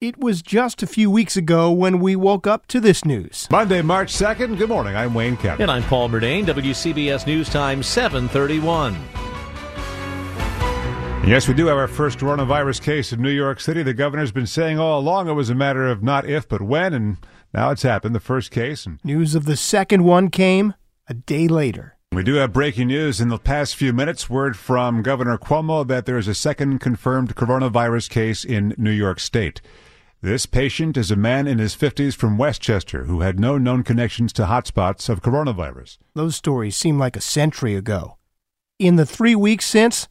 It was just a few weeks ago when we woke up to this news. Monday, March 2nd. Good morning. I'm Wayne Kemp. And I'm Paul Murnane, WCBS News Time 731. Yes, we do have our first coronavirus case in New York City. The governor's been saying all along it was a matter of not if, but when, and now it's happened, the first case. And News of the second one came a day later. we do have breaking news in the past few minutes. Word from Governor Cuomo that there is a second confirmed coronavirus case in New York State. This patient is a man in his 50s from Westchester who had no known connections to hotspots of coronavirus. Those stories seem like a century ago. In the three weeks since,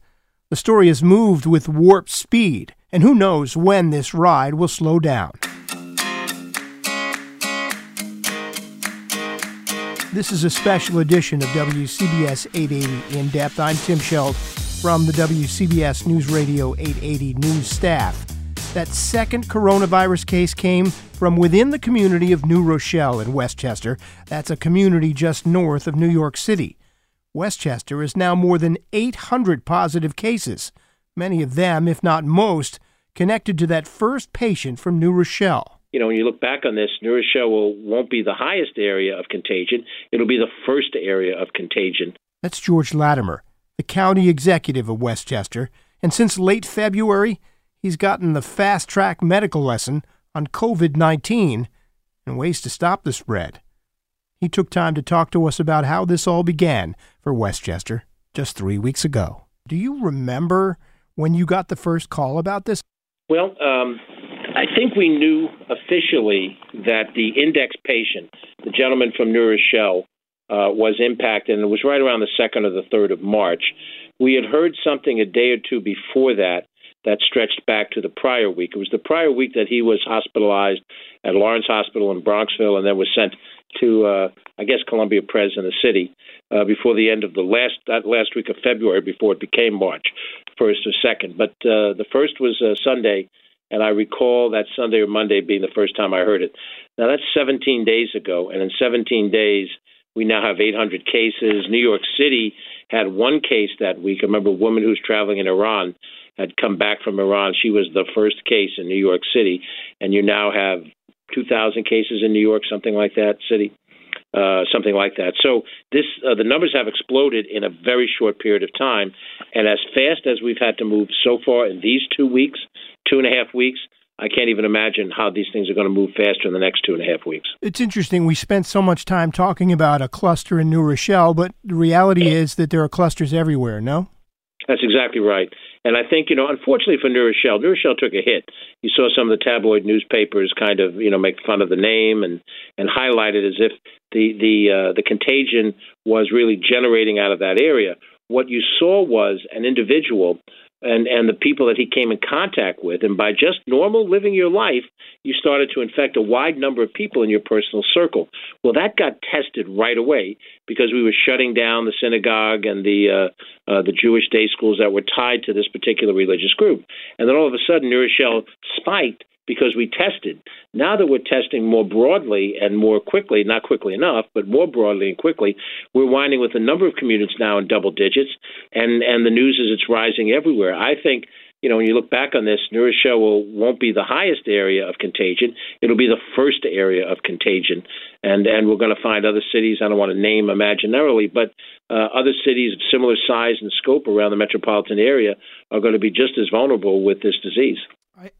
the story has moved with warp speed, and who knows when this ride will slow down. This is a special edition of WCBS 880 In Depth. I'm Tim Scheld from the WCBS News Radio 880 news staff. That second coronavirus case came from within the community of New Rochelle in Westchester. That's a community just north of New York City. Westchester is now more than 800 positive cases, many of them, if not most, connected to that first patient from New Rochelle you know, when you look back on this, New Rochelle will, won't be the highest area of contagion. It'll be the first area of contagion. That's George Latimer, the county executive of Westchester, and since late February, he's gotten the fast track medical lesson on COVID 19 and ways to stop the spread. He took time to talk to us about how this all began for Westchester just three weeks ago. Do you remember when you got the first call about this? Well, um, I think we knew officially that the index patient, the gentleman from New Rochelle, uh, was impacted, and it was right around the 2nd or the 3rd of March. We had heard something a day or two before that that stretched back to the prior week. It was the prior week that he was hospitalized at Lawrence Hospital in Bronxville and then was sent to, uh, I guess, Columbia Pres in the city uh, before the end of the last that last week of February, before it became March, first or second. But uh, the first was uh, Sunday, and I recall that Sunday or Monday being the first time I heard it. Now that's 17 days ago, and in 17 days we now have 800 cases. New York City had one case that week. I remember a woman who was traveling in Iran had come back from Iran. She was the first case in New York City, and you now have 2,000 cases in New York, something like that, city, uh, something like that. So this, uh, the numbers have exploded in a very short period of time, and as fast as we've had to move so far in these two weeks, two and a half weeks. I can't even imagine how these things are going to move faster in the next two and a half weeks. It's interesting. We spent so much time talking about a cluster in New Rochelle, but the reality is that there are clusters everywhere, no? That's exactly right. And I think, you know, unfortunately for New Rochelle, New Rochelle took a hit. You saw some of the tabloid newspapers kind of, you know, make fun of the name and and highlight it as if the the uh, the contagion was really generating out of that area. What you saw was an individual and and the people that he came in contact with. And by just normal living your life you started to infect a wide number of people in your personal circle. Well that got tested right away because we were shutting down the synagogue and the uh, uh, the Jewish day schools that were tied to this particular religious group. And then all of a sudden New spiked because we tested. Now that we're testing more broadly and more quickly, not quickly enough, but more broadly and quickly, we're winding with a number of communities now in double digits, and and the news is it's rising everywhere. I think you know, when you look back on this, Rochelle will, won't be the highest area of contagion. It'll be the first area of contagion. And, and we're going to find other cities, I don't want to name imaginarily, but uh, other cities of similar size and scope around the metropolitan area are going to be just as vulnerable with this disease.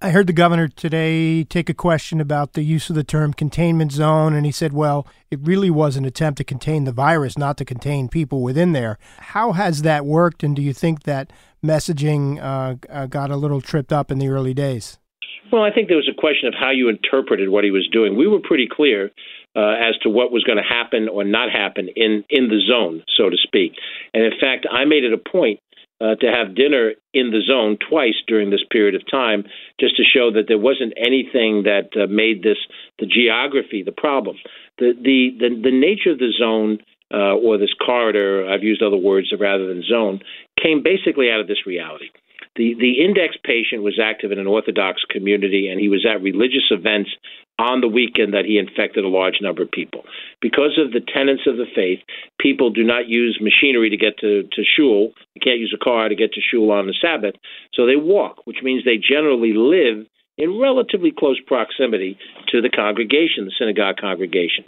I heard the governor today take a question about the use of the term containment zone, and he said, well, it really was an attempt to contain the virus, not to contain people within there. How has that worked, and do you think that messaging uh, uh, got a little tripped up in the early days? Well, I think there was a question of how you interpreted what he was doing. We were pretty clear uh, as to what was going to happen or not happen in, in the zone, so to speak. And in fact, I made it a point uh, to have dinner in the zone twice during this period of time, just to show that there wasn't anything that uh, made this the geography the problem. The the the, the nature of the zone uh, or this corridor, I've used other words rather than zone, came basically out of this reality. The, the index patient was active in an Orthodox community, and he was at religious events on the weekend that he infected a large number of people. Because of the tenets of the faith, people do not use machinery to get to, to shul. You can't use a car to get to shul on the Sabbath. So they walk, which means they generally live in relatively close proximity to the congregation, the synagogue congregation.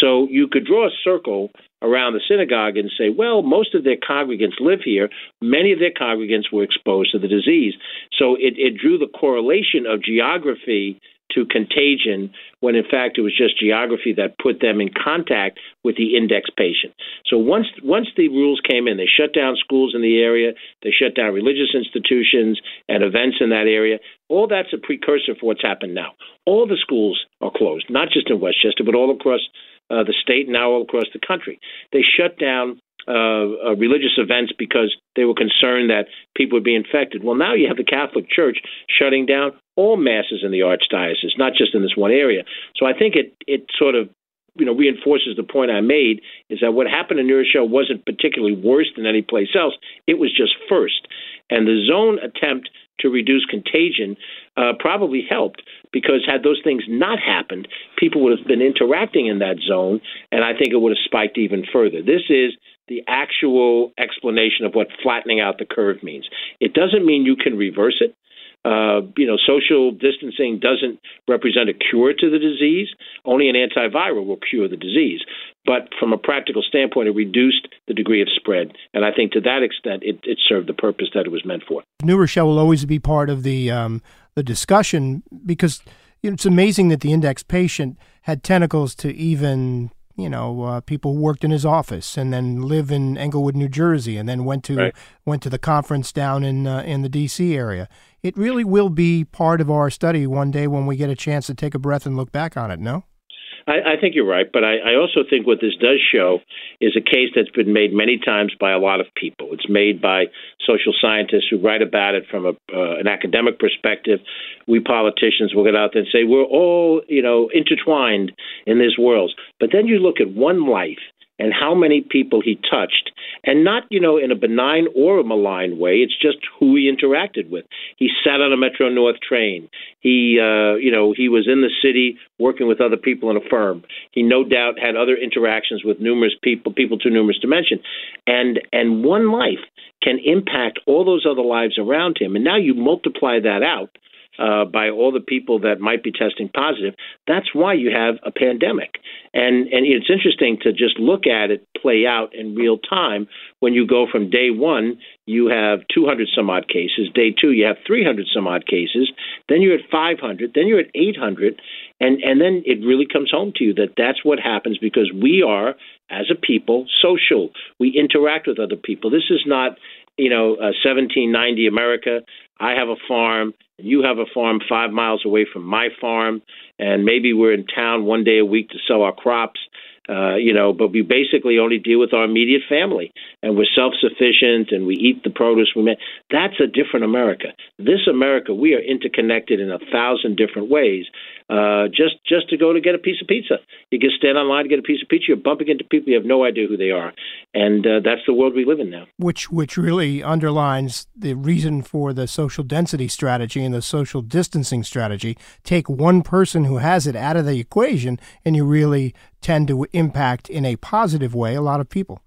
So you could draw a circle around the synagogue and say, well, most of their congregants live here. Many of their congregants were exposed to the disease. So it, it drew the correlation of geography to contagion when in fact it was just geography that put them in contact with the index patient. So once once the rules came in, they shut down schools in the area, they shut down religious institutions and events in that area. All that's a precursor for what's happened now. All the schools are closed, not just in Westchester, but all across uh, the state, now all across the country. They shut down uh, uh, religious events because they were concerned that people would be infected. Well, now you have the Catholic Church shutting down all masses in the archdiocese, not just in this one area. So I think it it sort of you know reinforces the point I made is that what happened in New Rochelle wasn't particularly worse than any place else. It was just first, and the zone attempt to reduce contagion uh, probably helped because had those things not happened, people would have been interacting in that zone, and I think it would have spiked even further. This is the actual explanation of what flattening out the curve means. It doesn't mean you can reverse it. Uh, you know, social distancing doesn't represent a cure to the disease. Only an antiviral will cure the disease. But from a practical standpoint, it reduced the degree of spread. And I think to that extent, it, it served the purpose that it was meant for. New Rochelle will always be part of the um, the discussion because it's amazing that the index patient had tentacles to even you know uh, people who worked in his office and then live in Englewood, New Jersey, and then went to right. went to the conference down in uh, in the D.C. area. It really will be part of our study one day when we get a chance to take a breath and look back on it. No. I, I think you're right, but I, I also think what this does show is a case that's been made many times by a lot of people. It's made by social scientists who write about it from a, uh, an academic perspective. We politicians will get out there and say we're all, you know, intertwined in this world. But then you look at one life and how many people he touched, and not, you know, in a benign or a malign way. It's just who he interacted with. He sat on a Metro North train. He, uh, you know, he was in the city working with other people in a firm. He no doubt had other interactions with numerous people, people too numerous to mention, and and one life can impact all those other lives around him. And now you multiply that out uh, by all the people that might be testing positive. That's why you have a pandemic. And and it's interesting to just look at it play out in real time. When you go from day one, you have 200 some odd cases. Day two, you have 300 some odd cases. Then you're at 500. Then you're at 800. And and then it really comes home to you that that's what happens because we are as a people social. We interact with other people. This is not you know, uh, 1790 America. I have a farm, you have a farm five miles away from my farm, and maybe we're in town one day a week to sell our crops. Uh, you know, but we basically only deal with our immediate family, and we're self-sufficient, and we eat the produce we make. That's a different America. This America, we are interconnected in a thousand different ways, uh, just just to go to get a piece of pizza. You just stand online to get a piece of pizza. You're bumping into people you have no idea who they are, and uh, that's the world we live in now. Which which really underlines the reason for the social density strategy and the social distancing strategy. Take one person who has it out of the equation, and you really tend to impact in a positive way a lot of people.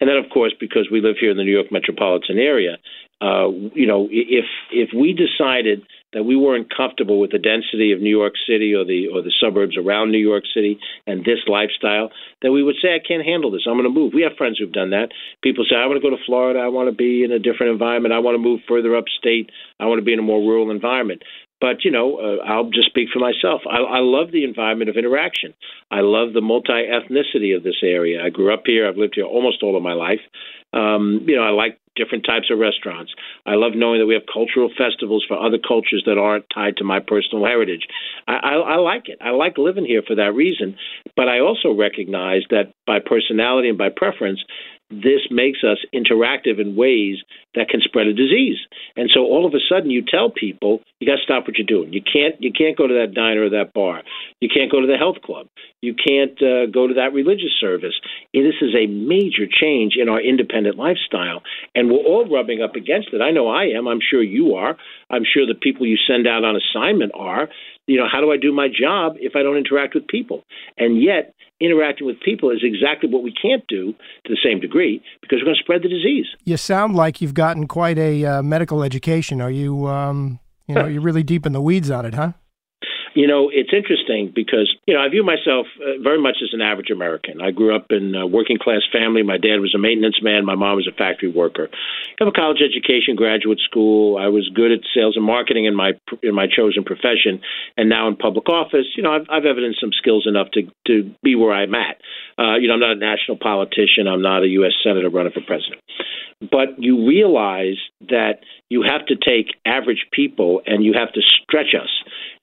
And then, of course, because we live here in the New York metropolitan area, uh, you know, if if we decided that we weren't comfortable with the density of New York City or the or the suburbs around New York City and this lifestyle, that we would say I can't handle this. I'm going to move. We have friends who've done that. People say I want to go to Florida. I want to be in a different environment. I want to move further upstate. I want to be in a more rural environment. But you know, uh, I'll just speak for myself. I, I love the environment of interaction. I love the multi ethnicity of this area. I grew up here. I've lived here almost all of my life. Um, you know, I like different types of restaurants. I love knowing that we have cultural festivals for other cultures that aren't tied to my personal heritage. I, I, I like it. I like living here for that reason. But I also recognize that by personality and by preference, this makes us interactive in ways that can spread a disease. And so all of a sudden you tell people you got to stop what you're doing. You can't you can't go to that diner or that bar. You can't go to the health club. You can't uh, go to that religious service. And this is a major change in our independent lifestyle and we're all rubbing up against it. I know I am. I'm sure you are. I'm sure the people you send out on assignment are. You know, how do I do my job if I don't interact with people? And yet interacting with people is exactly what we can't do to the same degree because we're going to spread the disease. You sound like you've gotten quite a uh, medical education. Are you, um, you know, you're really deep in the weeds on it, huh? You know, it's interesting because, you know, I view myself uh, very much as an average American. I grew up in a working class family. My dad was a maintenance man. My mom was a factory worker. I have a college education, graduate school. I was good at sales and marketing in my in my chosen profession, and now in public office. You know, I've, I've evidenced some skills enough to to be where I'm at. Uh, you know, I'm not a national politician. I'm not a U.S. senator running for president. But you realize that you have to take average people and you have to stretch us.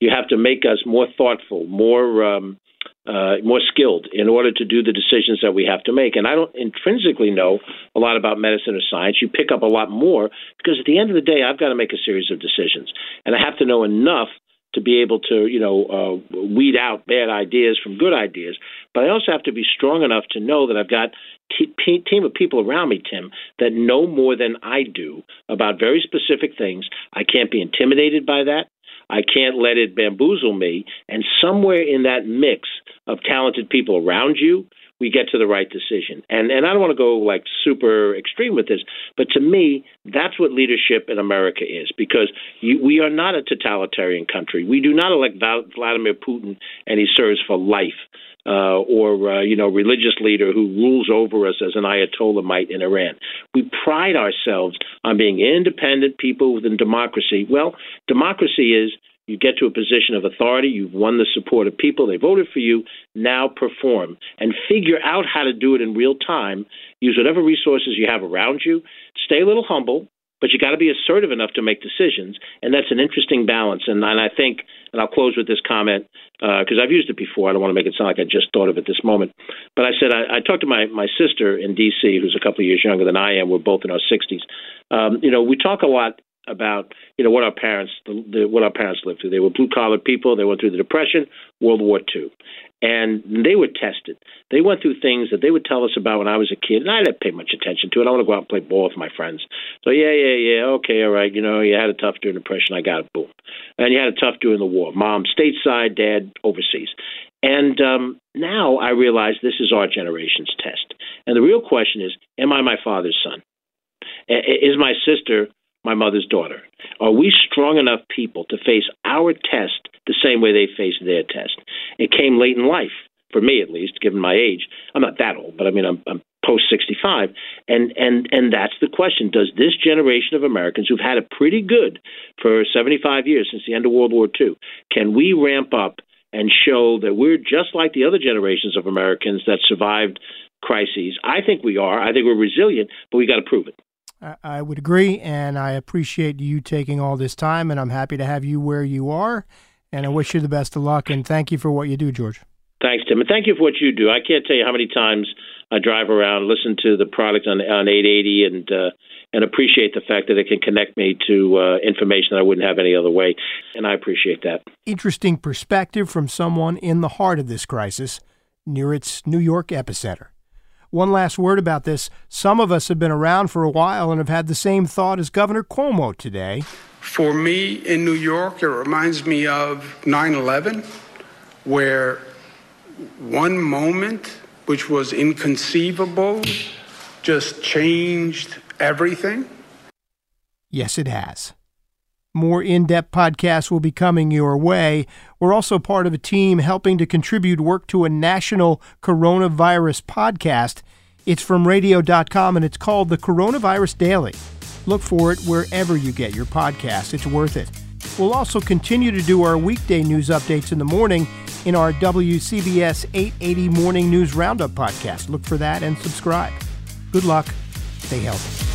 You have to make us more thoughtful, more um, uh, more skilled in order to do the decisions that we have to make. And I don't intrinsically know a lot about medicine or science. You pick up a lot more because at the end of the day, I've got to make a series of decisions, and I have to know enough to be able to, you know, uh, weed out bad ideas from good ideas. But I also have to be strong enough to know that I've got t- team of people around me, Tim, that know more than I do about very specific things. I can't be intimidated by that. I can't let it bamboozle me. And somewhere in that mix of talented people around you, we get to the right decision. And and I don't want to go like super extreme with this, but to me, that's what leadership in America is because you, we are not a totalitarian country. We do not elect Vladimir Putin and he serves for life. Uh, or uh, you know, religious leader who rules over us as an ayatollah might in Iran. We pride ourselves on being independent people within democracy. Well, democracy is you get to a position of authority, you've won the support of people, they voted for you, now perform and figure out how to do it in real time. Use whatever resources you have around you. Stay a little humble, but you got to be assertive enough to make decisions, and that's an interesting balance. And, and I think, and I'll close with this comment because uh, I've used it before. I don't want to make it sound like I just thought of it this moment, but I said I, I talked to my my sister in D.C., who's a couple of years younger than I am. We're both in our 60s. Um, you know, we talk a lot about you know what our parents the, the, what our parents lived through. They were blue collar people. They went through the Depression, World War II, and they were tested. They went through things that they would tell us about when I was a kid, and I didn't pay much attention to it. I want to go out and play ball with my friends. So yeah, yeah, yeah, okay, all right. You know, you had a tough during Depression. I got it. Boom. And you had a tough during the war. Mom stateside, dad overseas. And um, now I realize this is our generation's test. And the real question is, am I my father's son? Is my sister my mother's daughter? Are we strong enough people to face our test the same way they faced their test? It came late in life, for me at least, given my age. I'm not that old, but I mean, I'm, I'm post 65 and and and that's the question does this generation of Americans who've had it pretty good for 75 years since the end of World War II can we ramp up and show that we're just like the other generations of Americans that survived crises I think we are I think we're resilient but we got to prove it I would agree, and I appreciate you taking all this time, and I'm happy to have you where you are. And I wish you the best of luck, and thank you for what you do, George. Thanks, Tim, and thank you for what you do. I can't tell you how many times I drive around, listen to the product on on 880, and uh, and appreciate the fact that it can connect me to uh, information that I wouldn't have any other way, and I appreciate that. Interesting perspective from someone in the heart of this crisis, near its New York epicenter. One last word about this. Some of us have been around for a while and have had the same thought as Governor Cuomo today. For me in New York, it reminds me of 9 11, where one moment, which was inconceivable, just changed everything. Yes, it has. More in depth podcasts will be coming your way. We're also part of a team helping to contribute work to a national coronavirus podcast. It's from radio.com and it's called The Coronavirus Daily. Look for it wherever you get your podcast. It's worth it. We'll also continue to do our weekday news updates in the morning in our WCBS 880 Morning News Roundup podcast. Look for that and subscribe. Good luck. Stay healthy.